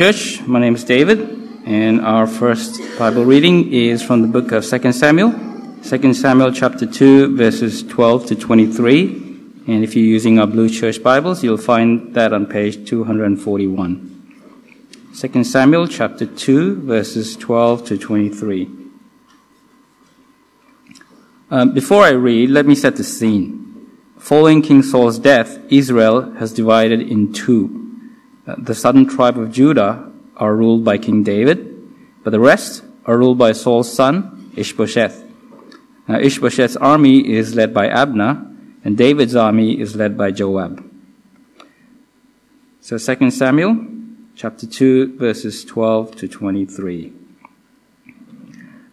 Church, my name is David, and our first Bible reading is from the book of 2 Samuel, 2 Samuel chapter 2, verses 12 to 23. And if you're using our Blue Church Bibles, you'll find that on page 241. 2 Samuel chapter 2, verses 12 to 23. Um, before I read, let me set the scene. Following King Saul's death, Israel has divided in two the southern tribe of Judah are ruled by King David, but the rest are ruled by Saul's son, Ishbosheth. Now, Ishbosheth's army is led by Abner, and David's army is led by Joab. So 2 Samuel chapter 2 verses 12 to 23.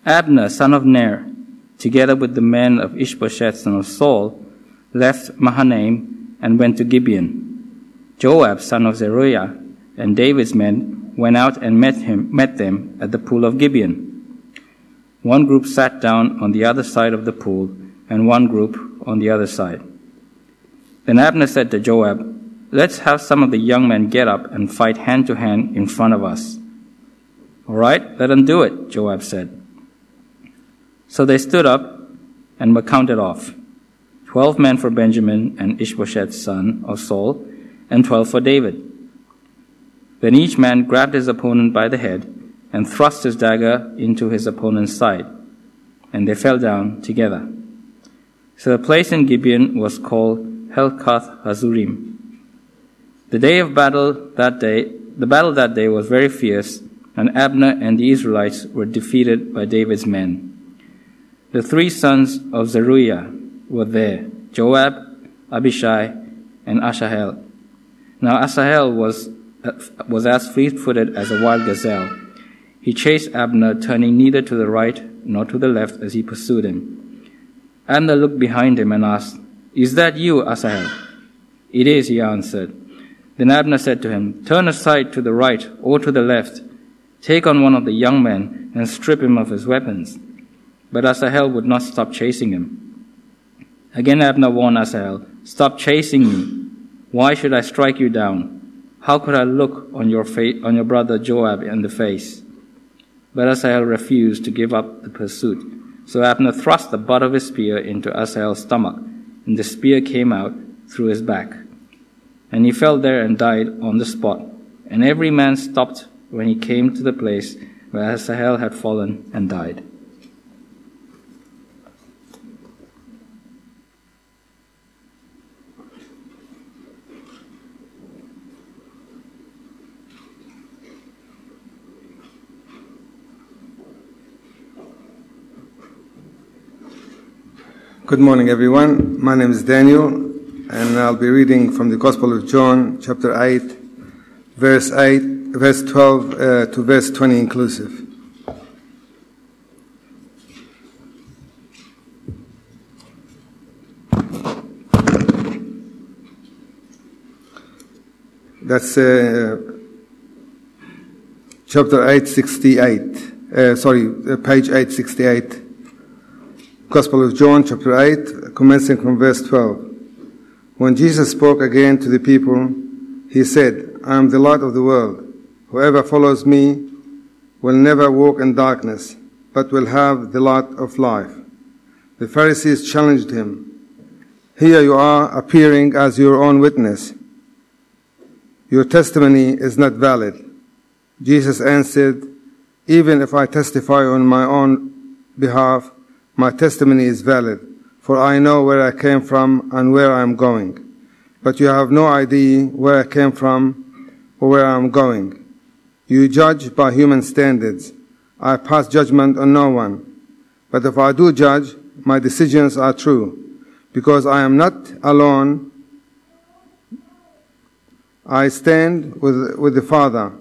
Abner, son of Ner, together with the men of Ishbosheth, son of Saul, left Mahanaim and went to Gibeon. Joab, son of Zeruiah, and David's men went out and met him, met them at the pool of Gibeon. One group sat down on the other side of the pool, and one group on the other side. Then Abner said to Joab, Let's have some of the young men get up and fight hand to hand in front of us. All right, let them do it, Joab said. So they stood up and were counted off. Twelve men for Benjamin and Ishbosheth's son of Saul, and twelve for David. Then each man grabbed his opponent by the head and thrust his dagger into his opponent's side, and they fell down together. So the place in Gibeon was called Helkath Hazurim. The day of battle that day, the battle that day was very fierce, and Abner and the Israelites were defeated by David's men. The three sons of Zeruiah were there Joab, Abishai, and Asahel. Now Asahel was, was as fleet footed as a wild gazelle. He chased Abner, turning neither to the right nor to the left as he pursued him. Abner looked behind him and asked, Is that you, Asahel? It is, he answered. Then Abner said to him, Turn aside to the right or to the left. Take on one of the young men and strip him of his weapons. But Asahel would not stop chasing him. Again Abner warned Asahel, Stop chasing me. Why should I strike you down? How could I look on your, fa- on your brother Joab in the face? But Asahel refused to give up the pursuit. So Abner thrust the butt of his spear into Asahel's stomach, and the spear came out through his back. And he fell there and died on the spot. And every man stopped when he came to the place where Asahel had fallen and died. Good morning, everyone. My name is Daniel, and I'll be reading from the Gospel of John, chapter 8, verse 8, verse 12 uh, to verse 20 inclusive. That's uh, chapter 868. Uh, sorry, uh, page 868. Gospel of John, chapter 8, commencing from verse 12. When Jesus spoke again to the people, he said, I am the light of the world. Whoever follows me will never walk in darkness, but will have the light of life. The Pharisees challenged him. Here you are appearing as your own witness. Your testimony is not valid. Jesus answered, Even if I testify on my own behalf, my testimony is valid, for I know where I came from and where I am going. But you have no idea where I came from or where I am going. You judge by human standards. I pass judgment on no one. But if I do judge, my decisions are true, because I am not alone. I stand with, with the Father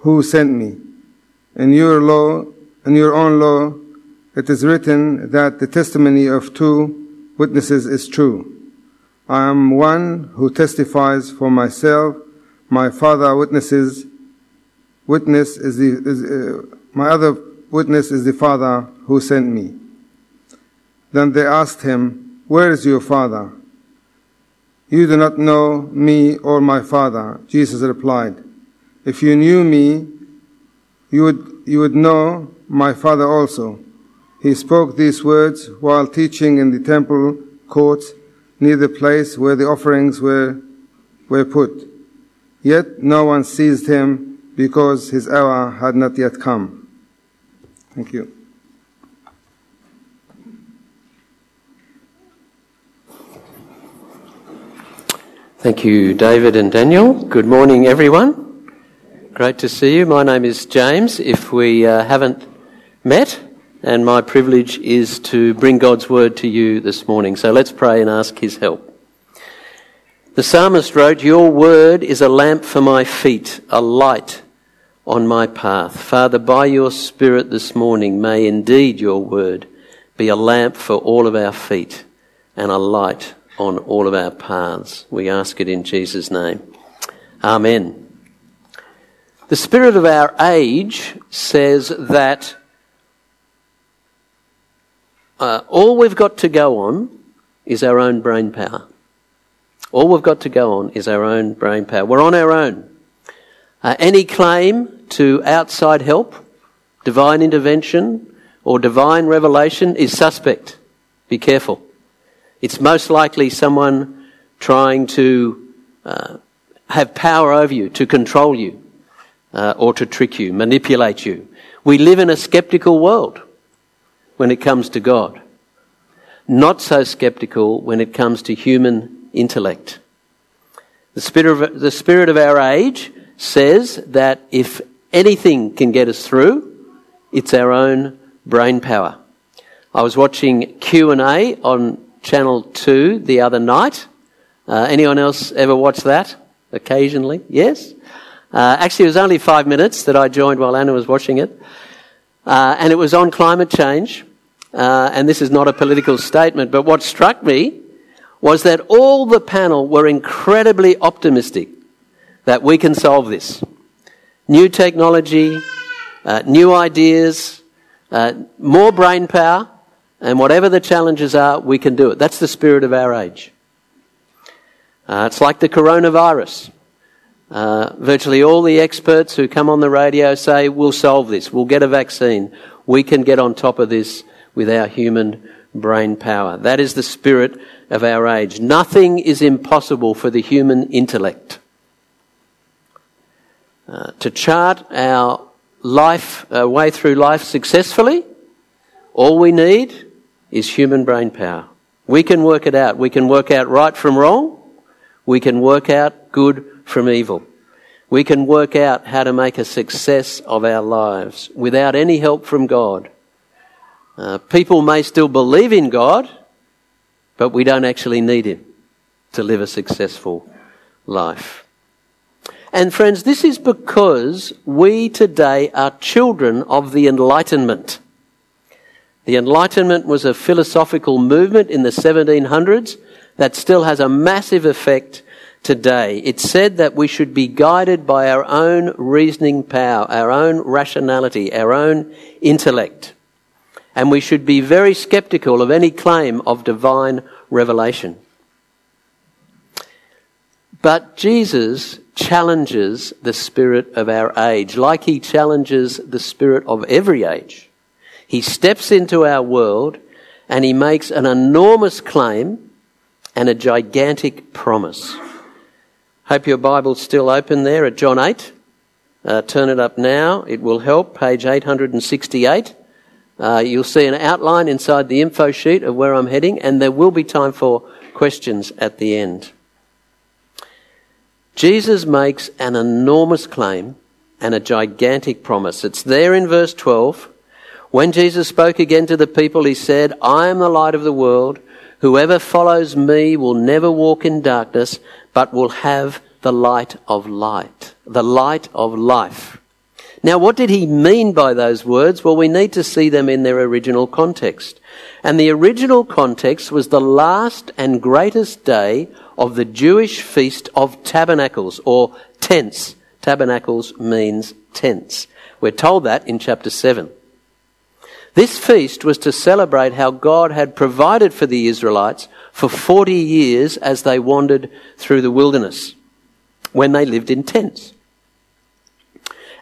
who sent me. In your law, in your own law, it is written that the testimony of two witnesses is true. I am one who testifies for myself. My father witnesses. Witness is the is, uh, my other witness is the father who sent me. Then they asked him, "Where is your father?" You do not know me or my father. Jesus replied, If you knew me, you would, you would know my Father also. He spoke these words while teaching in the temple courts near the place where the offerings were, were put. Yet no one seized him because his hour had not yet come. Thank you. Thank you, David and Daniel. Good morning, everyone. Great to see you. My name is James. If we uh, haven't met, and my privilege is to bring God's word to you this morning. So let's pray and ask his help. The psalmist wrote, Your word is a lamp for my feet, a light on my path. Father, by your Spirit this morning, may indeed your word be a lamp for all of our feet and a light on all of our paths. We ask it in Jesus' name. Amen. The spirit of our age says that uh, all we've got to go on is our own brain power. All we've got to go on is our own brain power. We're on our own. Uh, any claim to outside help, divine intervention, or divine revelation is suspect. Be careful. It's most likely someone trying to uh, have power over you, to control you, uh, or to trick you, manipulate you. We live in a skeptical world when it comes to God. Not so skeptical when it comes to human intellect. The spirit of, the spirit of our age says that if anything can get us through, it's our own brain power. I was watching Q&A on Channel 2 the other night. Uh, anyone else ever watch that? Occasionally? Yes? Uh, actually, it was only five minutes that I joined while Anna was watching it. Uh, and it was on climate change. Uh, and this is not a political statement, but what struck me was that all the panel were incredibly optimistic that we can solve this. New technology, uh, new ideas, uh, more brain power, and whatever the challenges are, we can do it. That's the spirit of our age. Uh, it's like the coronavirus. Uh, virtually all the experts who come on the radio say, we'll solve this, we'll get a vaccine, we can get on top of this with our human brain power. That is the spirit of our age. Nothing is impossible for the human intellect. Uh, to chart our life, uh, way through life successfully, all we need is human brain power. We can work it out. We can work out right from wrong. We can work out good from evil. We can work out how to make a success of our lives without any help from God. Uh, people may still believe in God, but we don't actually need Him to live a successful life. And friends, this is because we today are children of the Enlightenment. The Enlightenment was a philosophical movement in the 1700s that still has a massive effect today. It said that we should be guided by our own reasoning power, our own rationality, our own intellect. And we should be very skeptical of any claim of divine revelation. But Jesus challenges the spirit of our age, like he challenges the spirit of every age. He steps into our world and he makes an enormous claim and a gigantic promise. Hope your Bible's still open there at John 8. Uh, turn it up now. It will help. Page 868. Uh, you'll see an outline inside the info sheet of where I'm heading, and there will be time for questions at the end. Jesus makes an enormous claim and a gigantic promise. It's there in verse 12. When Jesus spoke again to the people, he said, I am the light of the world. Whoever follows me will never walk in darkness, but will have the light of light, the light of life. Now, what did he mean by those words? Well, we need to see them in their original context. And the original context was the last and greatest day of the Jewish feast of tabernacles or tents. Tabernacles means tents. We're told that in chapter 7. This feast was to celebrate how God had provided for the Israelites for 40 years as they wandered through the wilderness when they lived in tents.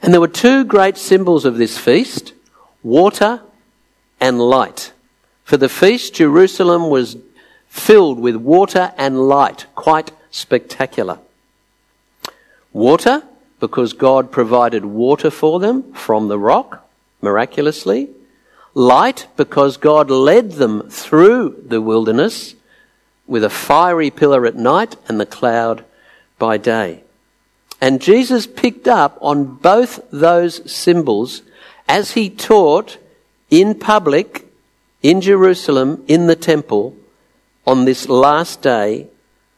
And there were two great symbols of this feast water and light. For the feast, Jerusalem was filled with water and light, quite spectacular. Water, because God provided water for them from the rock, miraculously. Light, because God led them through the wilderness with a fiery pillar at night and the cloud by day. And Jesus picked up on both those symbols as he taught in public in Jerusalem in the temple on this last day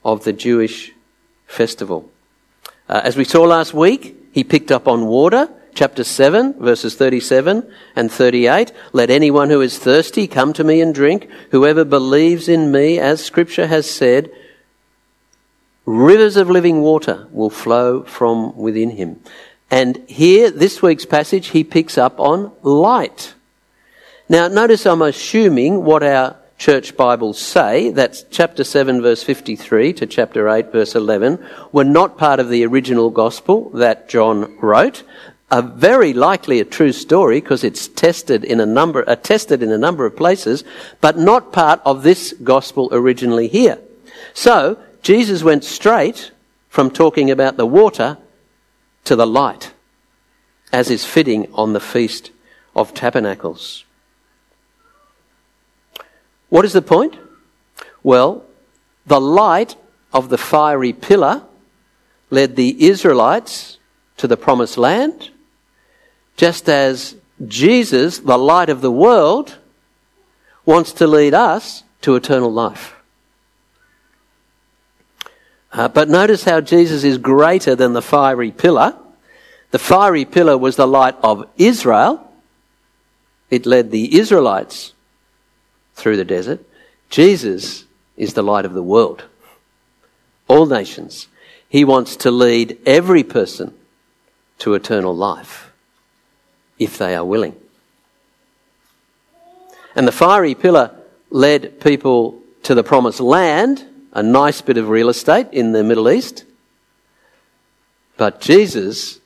of the Jewish festival. Uh, as we saw last week, he picked up on water, chapter 7, verses 37 and 38. Let anyone who is thirsty come to me and drink. Whoever believes in me, as scripture has said, rivers of living water will flow from within him. And here, this week's passage, he picks up on light. Now, notice I'm assuming what our church Bibles say, that's chapter 7 verse 53 to chapter 8 verse 11, were not part of the original gospel that John wrote. A very likely a true story because it's tested in a number, uh, attested in a number of places, but not part of this gospel originally here. So, Jesus went straight from talking about the water to the light, as is fitting on the Feast of Tabernacles. What is the point? Well, the light of the fiery pillar led the Israelites to the promised land, just as Jesus, the light of the world, wants to lead us to eternal life. Uh, but notice how Jesus is greater than the fiery pillar. The fiery pillar was the light of Israel. It led the Israelites through the desert. Jesus is the light of the world. All nations. He wants to lead every person to eternal life if they are willing. And the fiery pillar led people to the promised land, a nice bit of real estate in the Middle East. But Jesus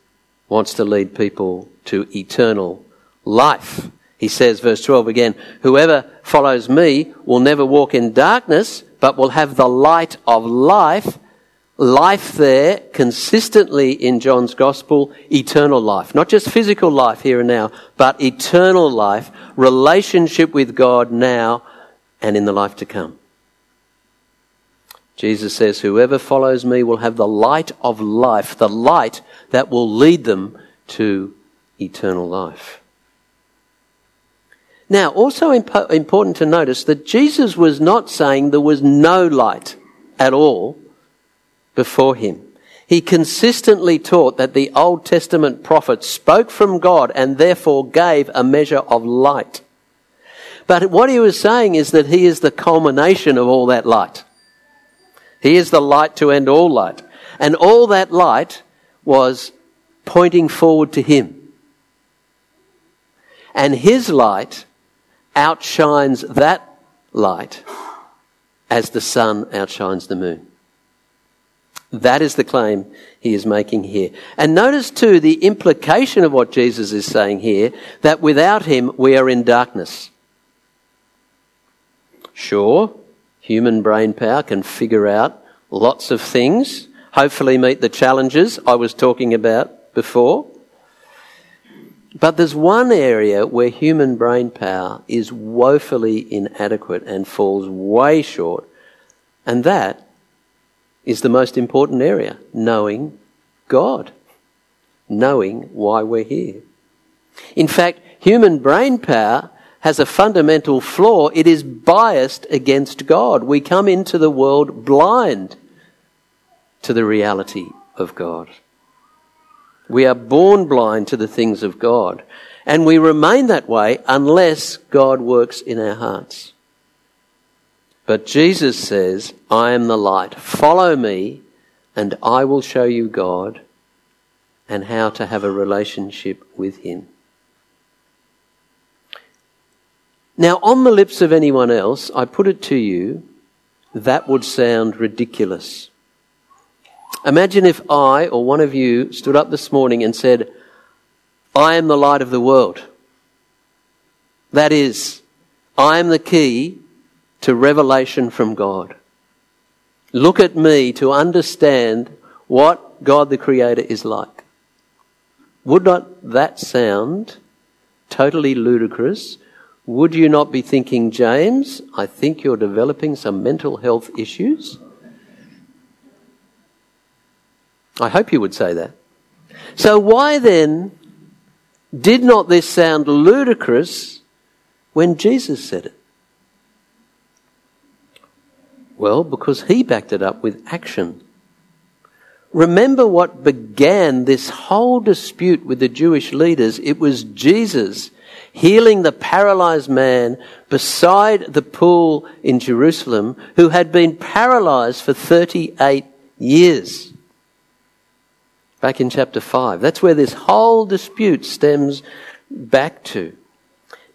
wants to lead people to eternal life. He says, verse 12 again, whoever follows me will never walk in darkness, but will have the light of life. Life there, consistently in John's gospel, eternal life. Not just physical life here and now, but eternal life, relationship with God now and in the life to come. Jesus says, whoever follows me will have the light of life, the light that will lead them to eternal life. Now, also impo- important to notice that Jesus was not saying there was no light at all before him. He consistently taught that the Old Testament prophets spoke from God and therefore gave a measure of light. But what he was saying is that he is the culmination of all that light. He is the light to end all light. And all that light was pointing forward to him. And his light outshines that light as the sun outshines the moon. That is the claim he is making here. And notice too the implication of what Jesus is saying here that without him we are in darkness. Sure, human brain power can figure out lots of things, hopefully meet the challenges I was talking about before. But there's one area where human brain power is woefully inadequate and falls way short, and that is the most important area knowing God, knowing why we're here. In fact, human brain power has a fundamental flaw. It is biased against God. We come into the world blind to the reality of God. We are born blind to the things of God. And we remain that way unless God works in our hearts. But Jesus says, I am the light. Follow me and I will show you God and how to have a relationship with Him. Now, on the lips of anyone else, I put it to you, that would sound ridiculous. Imagine if I or one of you stood up this morning and said, I am the light of the world. That is, I am the key to revelation from God. Look at me to understand what God the Creator is like. Would not that sound totally ludicrous? Would you not be thinking, James, I think you're developing some mental health issues? I hope you would say that. So why then did not this sound ludicrous when Jesus said it? Well, because he backed it up with action. Remember what began this whole dispute with the Jewish leaders. It was Jesus healing the paralyzed man beside the pool in Jerusalem who had been paralyzed for 38 years. Back in chapter 5. That's where this whole dispute stems back to.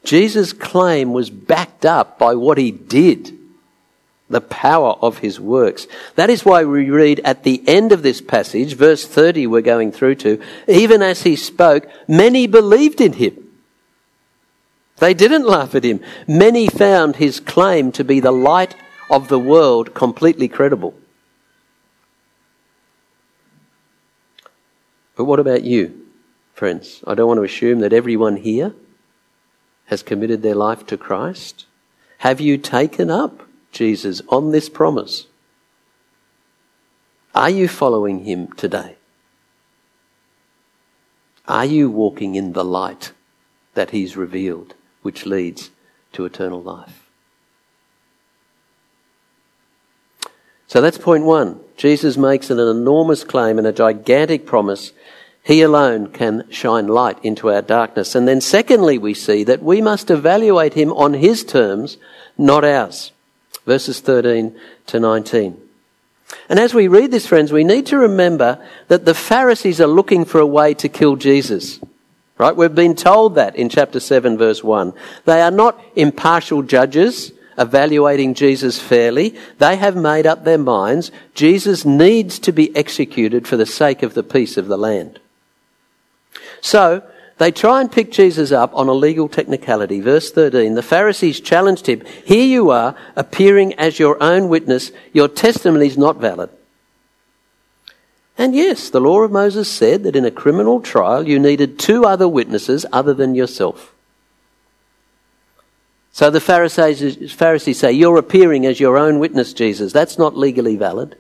Jesus' claim was backed up by what he did the power of his works. That is why we read at the end of this passage, verse 30 we're going through to, even as he spoke, many believed in him. They didn't laugh at him. Many found his claim to be the light of the world completely credible. But what about you, friends? I don't want to assume that everyone here has committed their life to Christ. Have you taken up Jesus on this promise? Are you following him today? Are you walking in the light that he's revealed, which leads to eternal life? So that's point one. Jesus makes an enormous claim and a gigantic promise. He alone can shine light into our darkness. And then secondly, we see that we must evaluate him on his terms, not ours verses 13 to 19. And as we read this, friends, we need to remember that the Pharisees are looking for a way to kill Jesus. Right? We've been told that in chapter 7, verse 1. They are not impartial judges evaluating Jesus fairly. They have made up their minds. Jesus needs to be executed for the sake of the peace of the land. So, they try and pick Jesus up on a legal technicality. Verse 13, the Pharisees challenged him, Here you are, appearing as your own witness. Your testimony is not valid. And yes, the law of Moses said that in a criminal trial you needed two other witnesses other than yourself. So the Pharisees, Pharisees say, You're appearing as your own witness, Jesus. That's not legally valid.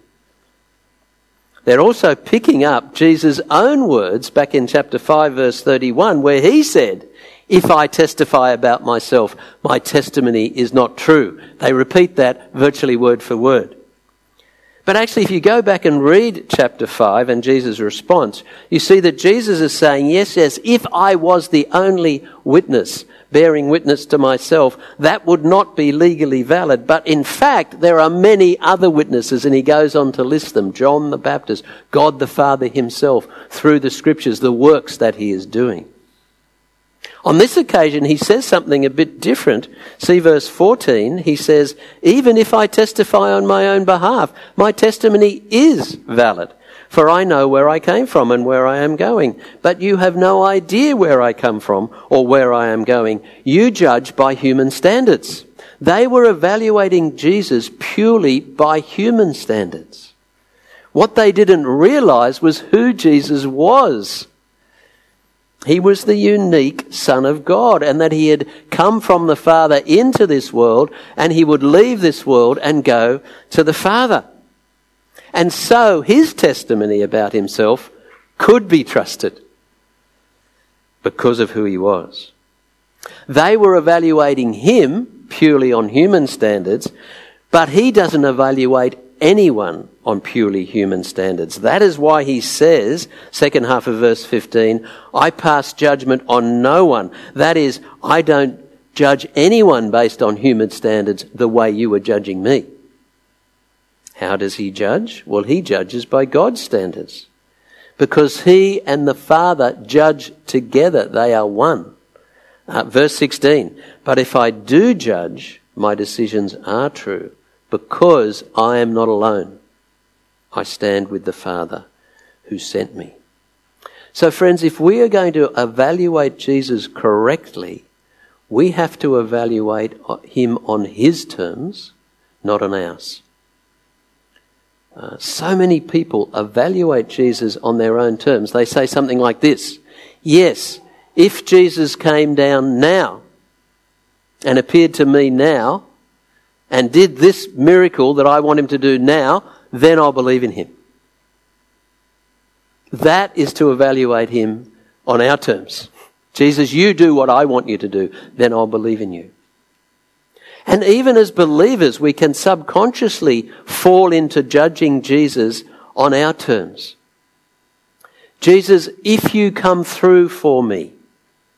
They're also picking up Jesus' own words back in chapter 5 verse 31 where he said, if I testify about myself, my testimony is not true. They repeat that virtually word for word. But actually, if you go back and read chapter 5 and Jesus' response, you see that Jesus is saying, yes, yes, if I was the only witness, bearing witness to myself, that would not be legally valid. But in fact, there are many other witnesses, and he goes on to list them John the Baptist, God the Father himself, through the scriptures, the works that he is doing. On this occasion, he says something a bit different. See verse 14. He says, Even if I testify on my own behalf, my testimony is valid. For I know where I came from and where I am going. But you have no idea where I come from or where I am going. You judge by human standards. They were evaluating Jesus purely by human standards. What they didn't realize was who Jesus was. He was the unique Son of God and that he had come from the Father into this world and he would leave this world and go to the Father. And so his testimony about himself could be trusted because of who he was. They were evaluating him purely on human standards, but he doesn't evaluate anyone on purely human standards. That is why he says, second half of verse 15, I pass judgment on no one. That is, I don't judge anyone based on human standards the way you are judging me. How does he judge? Well, he judges by God's standards. Because he and the Father judge together. They are one. Uh, verse 16. But if I do judge, my decisions are true. Because I am not alone. I stand with the Father who sent me. So, friends, if we are going to evaluate Jesus correctly, we have to evaluate him on his terms, not on ours. Uh, so many people evaluate Jesus on their own terms. They say something like this Yes, if Jesus came down now and appeared to me now and did this miracle that I want him to do now, then I'll believe in him. That is to evaluate him on our terms. Jesus, you do what I want you to do, then I'll believe in you. And even as believers, we can subconsciously fall into judging Jesus on our terms. Jesus, if you come through for me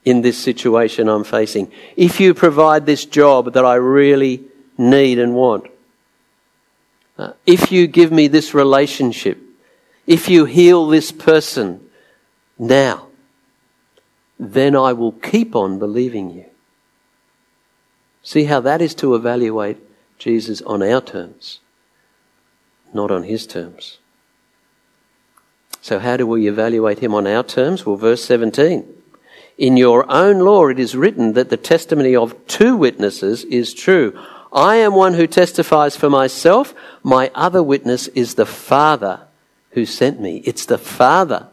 in this situation I'm facing, if you provide this job that I really need and want, uh, if you give me this relationship, if you heal this person now, then I will keep on believing you. See how that is to evaluate Jesus on our terms, not on his terms. So, how do we evaluate him on our terms? Well, verse 17. In your own law it is written that the testimony of two witnesses is true. I am one who testifies for myself. My other witness is the Father who sent me. It's the Father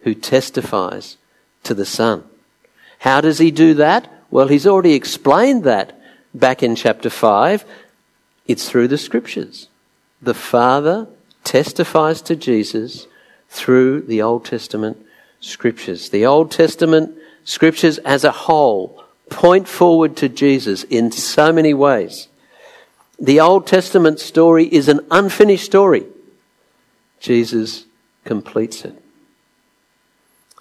who testifies to the Son. How does he do that? Well, he's already explained that back in chapter 5. It's through the scriptures. The Father testifies to Jesus through the Old Testament scriptures. The Old Testament scriptures as a whole point forward to Jesus in so many ways. The Old Testament story is an unfinished story. Jesus completes it.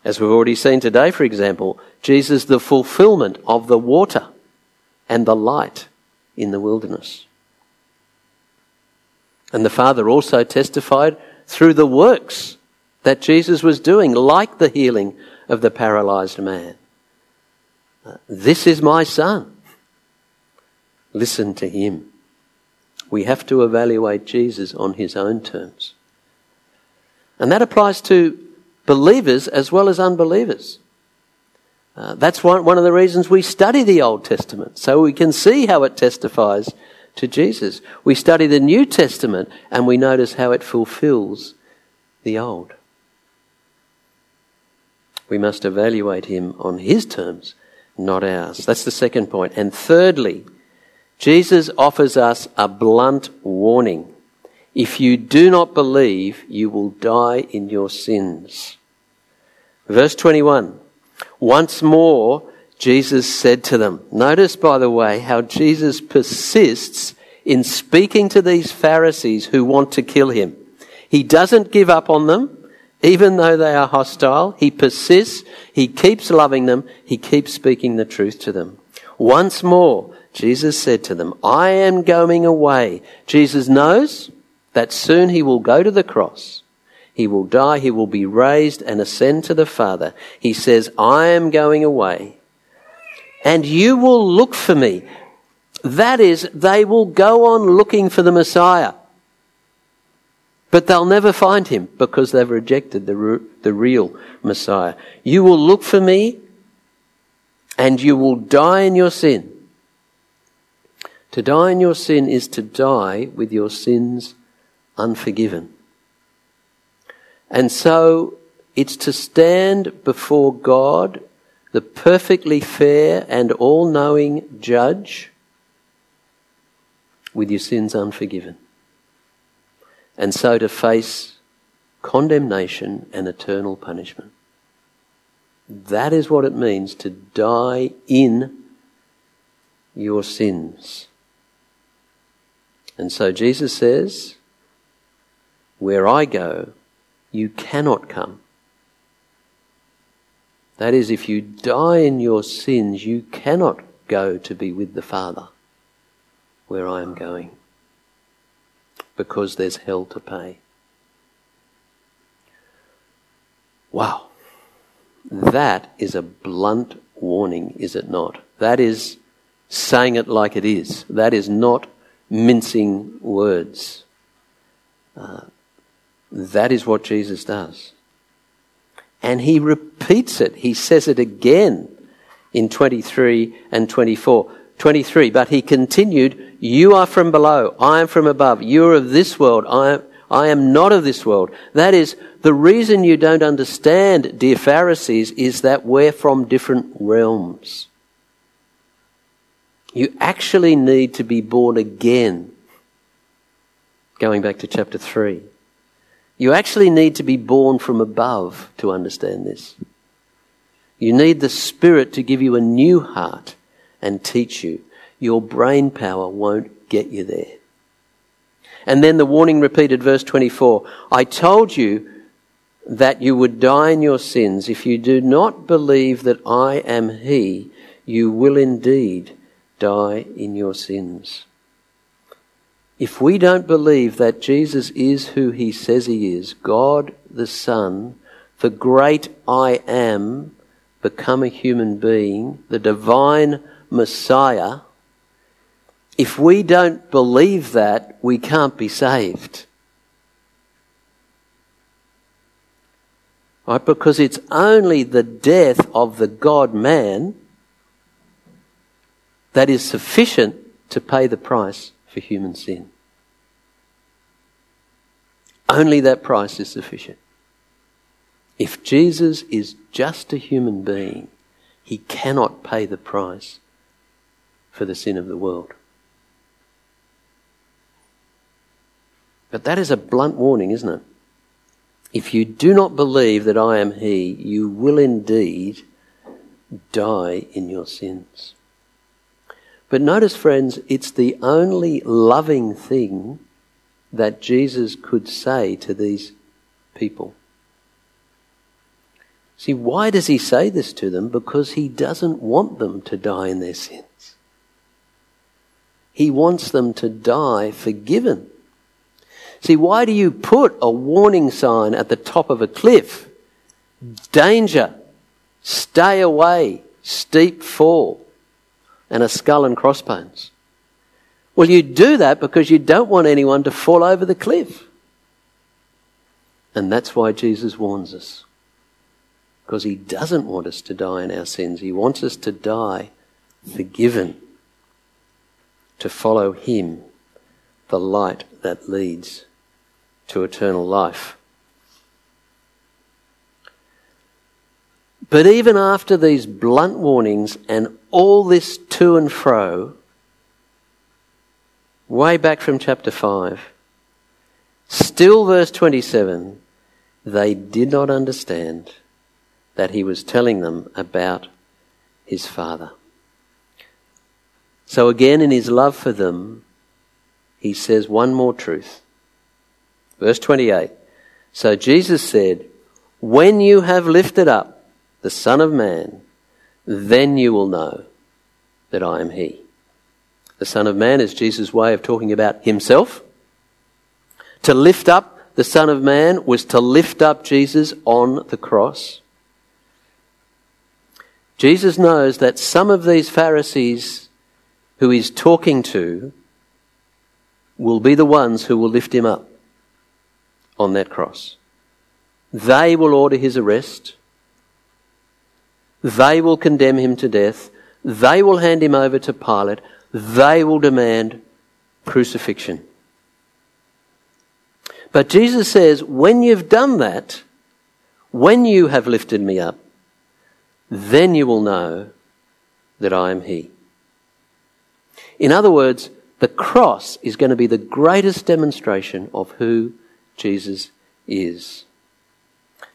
As we've already seen today, for example, Jesus, the fulfillment of the water and the light in the wilderness. And the Father also testified through the works that Jesus was doing, like the healing of the paralyzed man. This is my son. Listen to him. We have to evaluate Jesus on his own terms. And that applies to believers as well as unbelievers. Uh, that's one, one of the reasons we study the Old Testament, so we can see how it testifies to Jesus. We study the New Testament and we notice how it fulfills the Old. We must evaluate him on his terms, not ours. That's the second point. And thirdly, Jesus offers us a blunt warning. If you do not believe, you will die in your sins. Verse 21. Once more, Jesus said to them, notice by the way how Jesus persists in speaking to these Pharisees who want to kill him. He doesn't give up on them, even though they are hostile. He persists, he keeps loving them, he keeps speaking the truth to them. Once more, Jesus said to them, I am going away. Jesus knows that soon he will go to the cross. He will die, he will be raised and ascend to the Father. He says, I am going away. And you will look for me. That is, they will go on looking for the Messiah. But they'll never find him because they've rejected the, re- the real Messiah. You will look for me and you will die in your sin. To die in your sin is to die with your sins unforgiven. And so it's to stand before God, the perfectly fair and all knowing judge, with your sins unforgiven. And so to face condemnation and eternal punishment. That is what it means to die in your sins. And so Jesus says, Where I go, you cannot come. That is, if you die in your sins, you cannot go to be with the Father where I am going because there's hell to pay. Wow. That is a blunt warning, is it not? That is saying it like it is. That is not mincing words. Uh, that is what Jesus does. And he repeats it. He says it again in 23 and 24. 23, but he continued, You are from below, I am from above. You are of this world, I am, I am not of this world. That is, the reason you don't understand, dear Pharisees, is that we're from different realms. You actually need to be born again. Going back to chapter 3. You actually need to be born from above to understand this. You need the Spirit to give you a new heart and teach you. Your brain power won't get you there. And then the warning repeated, verse 24 I told you that you would die in your sins. If you do not believe that I am He, you will indeed die in your sins. If we don't believe that Jesus is who He says He is, God the Son, the great I am, become a human being, the divine Messiah, if we don't believe that, we can't be saved. Right? Because it's only the death of the God man that is sufficient to pay the price for human sin. Only that price is sufficient. If Jesus is just a human being, he cannot pay the price for the sin of the world. But that is a blunt warning, isn't it? If you do not believe that I am He, you will indeed die in your sins. But notice, friends, it's the only loving thing that Jesus could say to these people. See, why does he say this to them? Because he doesn't want them to die in their sins. He wants them to die forgiven. See, why do you put a warning sign at the top of a cliff? Danger, stay away, steep fall, and a skull and crossbones. Well, you do that because you don't want anyone to fall over the cliff. And that's why Jesus warns us. Because he doesn't want us to die in our sins. He wants us to die forgiven, to follow him, the light that leads to eternal life. But even after these blunt warnings and all this to and fro, way back from chapter 5, still verse 27, they did not understand that he was telling them about his Father. So again, in his love for them, he says one more truth. Verse 28. So Jesus said, When you have lifted up the Son of Man, then you will know that I am He. The Son of Man is Jesus' way of talking about Himself. To lift up the Son of Man was to lift up Jesus on the cross. Jesus knows that some of these Pharisees who he's talking to will be the ones who will lift him up on that cross. They will order his arrest. They will condemn him to death. They will hand him over to Pilate. They will demand crucifixion. But Jesus says, when you've done that, when you have lifted me up, then you will know that I am He. In other words, the cross is going to be the greatest demonstration of who Jesus is.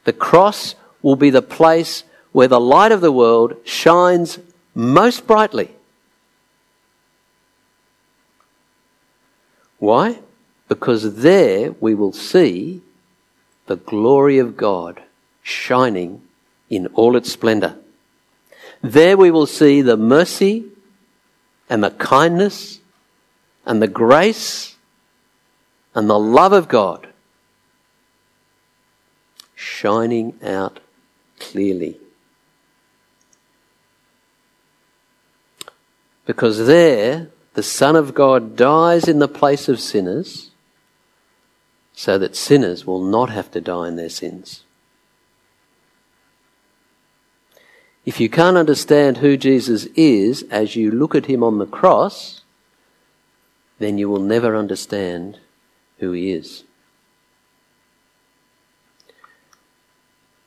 The cross will be the place where the light of the world shines most brightly. Why? Because there we will see the glory of God shining in all its splendor. There we will see the mercy and the kindness and the grace and the love of God shining out clearly. Because there, the Son of God dies in the place of sinners so that sinners will not have to die in their sins. If you can't understand who Jesus is as you look at him on the cross, then you will never understand who he is.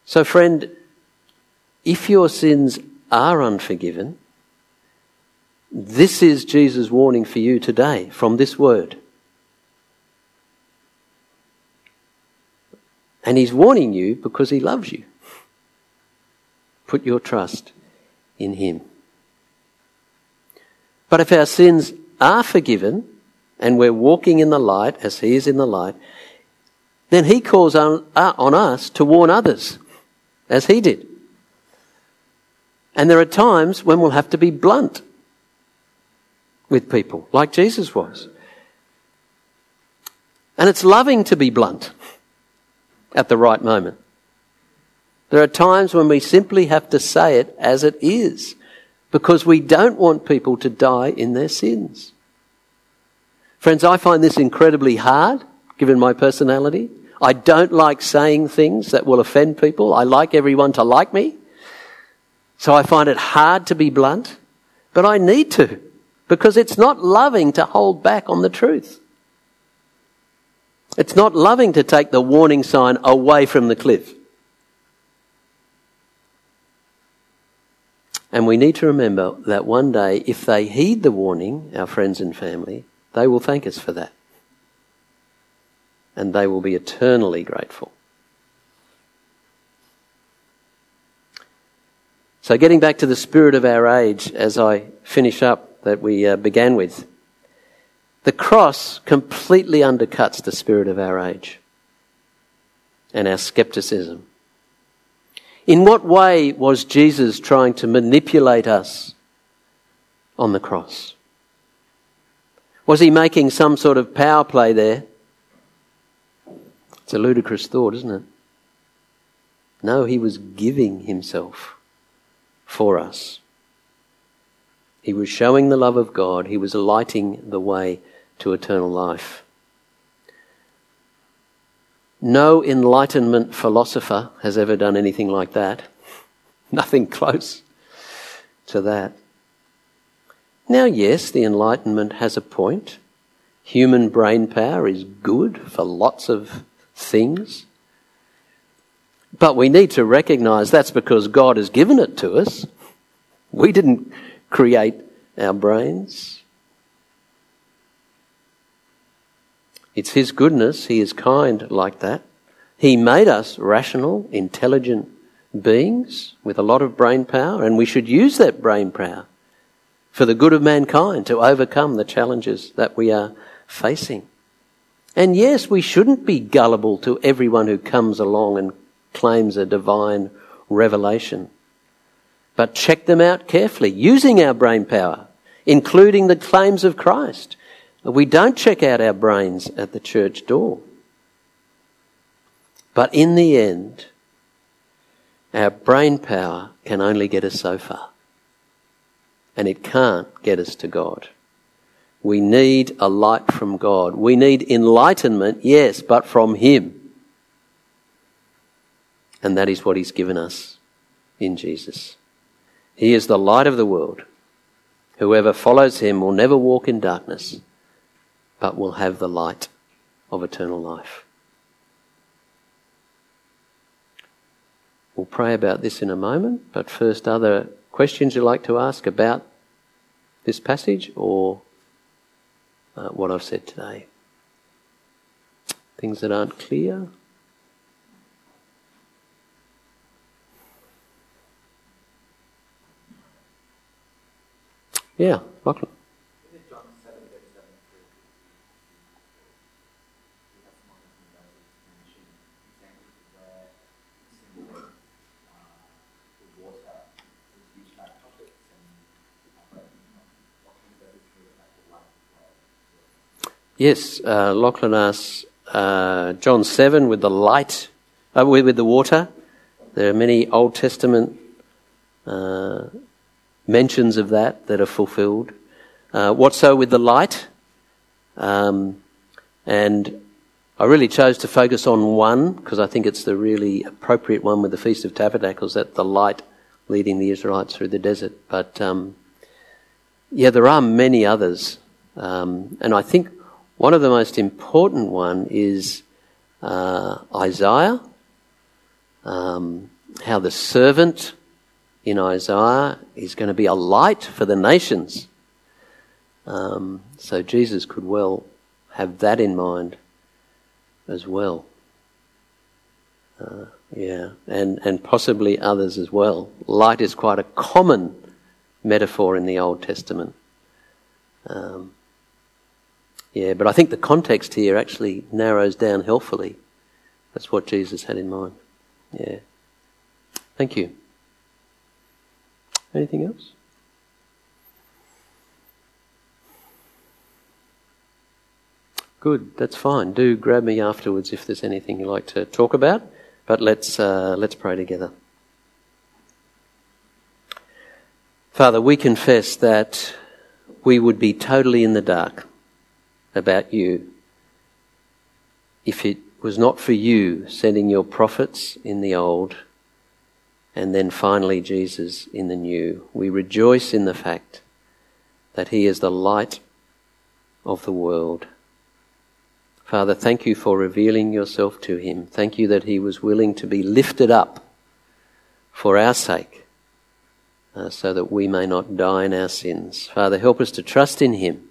So, friend, if your sins are unforgiven, this is Jesus' warning for you today from this word. And he's warning you because he loves you. Put your trust in him. But if our sins are forgiven and we're walking in the light as he is in the light, then he calls on, uh, on us to warn others as he did. And there are times when we'll have to be blunt with people, like Jesus was. And it's loving to be blunt at the right moment. There are times when we simply have to say it as it is because we don't want people to die in their sins. Friends, I find this incredibly hard given my personality. I don't like saying things that will offend people. I like everyone to like me. So I find it hard to be blunt, but I need to because it's not loving to hold back on the truth. It's not loving to take the warning sign away from the cliff. And we need to remember that one day, if they heed the warning, our friends and family, they will thank us for that. And they will be eternally grateful. So, getting back to the spirit of our age as I finish up that we uh, began with. The cross completely undercuts the spirit of our age and our skepticism. In what way was Jesus trying to manipulate us on the cross? Was he making some sort of power play there? It's a ludicrous thought, isn't it? No, he was giving himself for us. He was showing the love of God. He was lighting the way to eternal life. No Enlightenment philosopher has ever done anything like that. Nothing close to that. Now, yes, the Enlightenment has a point. Human brain power is good for lots of things. But we need to recognize that's because God has given it to us. We didn't create our brains. It's His goodness. He is kind like that. He made us rational, intelligent beings with a lot of brain power, and we should use that brain power for the good of mankind to overcome the challenges that we are facing. And yes, we shouldn't be gullible to everyone who comes along and claims a divine revelation. But check them out carefully, using our brain power, including the claims of Christ. We don't check out our brains at the church door. But in the end, our brain power can only get us so far. And it can't get us to God. We need a light from God. We need enlightenment, yes, but from Him. And that is what He's given us in Jesus. He is the light of the world. Whoever follows Him will never walk in darkness but will have the light of eternal life. We'll pray about this in a moment, but first, other questions you'd like to ask about this passage or uh, what I've said today? Things that aren't clear? Yeah, Lachlan. Yes, uh, Lachlan asks uh, John 7 with the light, uh, with, with, the water. There are many Old Testament uh, mentions of that that are fulfilled. Uh, what so with the light? Um, and I really chose to focus on one because I think it's the really appropriate one with the Feast of Tabernacles that the light leading the Israelites through the desert. But um, yeah, there are many others. Um, and I think one of the most important one is uh, Isaiah, um, how the servant in Isaiah is going to be a light for the nations. Um, so Jesus could well have that in mind as well. Uh, yeah, and, and possibly others as well. Light is quite a common metaphor in the Old Testament. Um, yeah, but I think the context here actually narrows down helpfully. That's what Jesus had in mind. Yeah. Thank you. Anything else? Good, that's fine. Do grab me afterwards if there's anything you'd like to talk about. But let's, uh, let's pray together. Father, we confess that we would be totally in the dark about you if it was not for you sending your prophets in the old and then finally Jesus in the new. We rejoice in the fact that He is the light of the world. Father, thank you for revealing yourself to Him. Thank you that He was willing to be lifted up for our sake uh, so that we may not die in our sins. Father, help us to trust in Him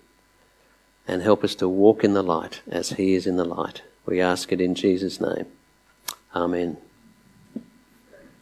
and help us to walk in the light as He is in the light. We ask it in Jesus' name. Amen.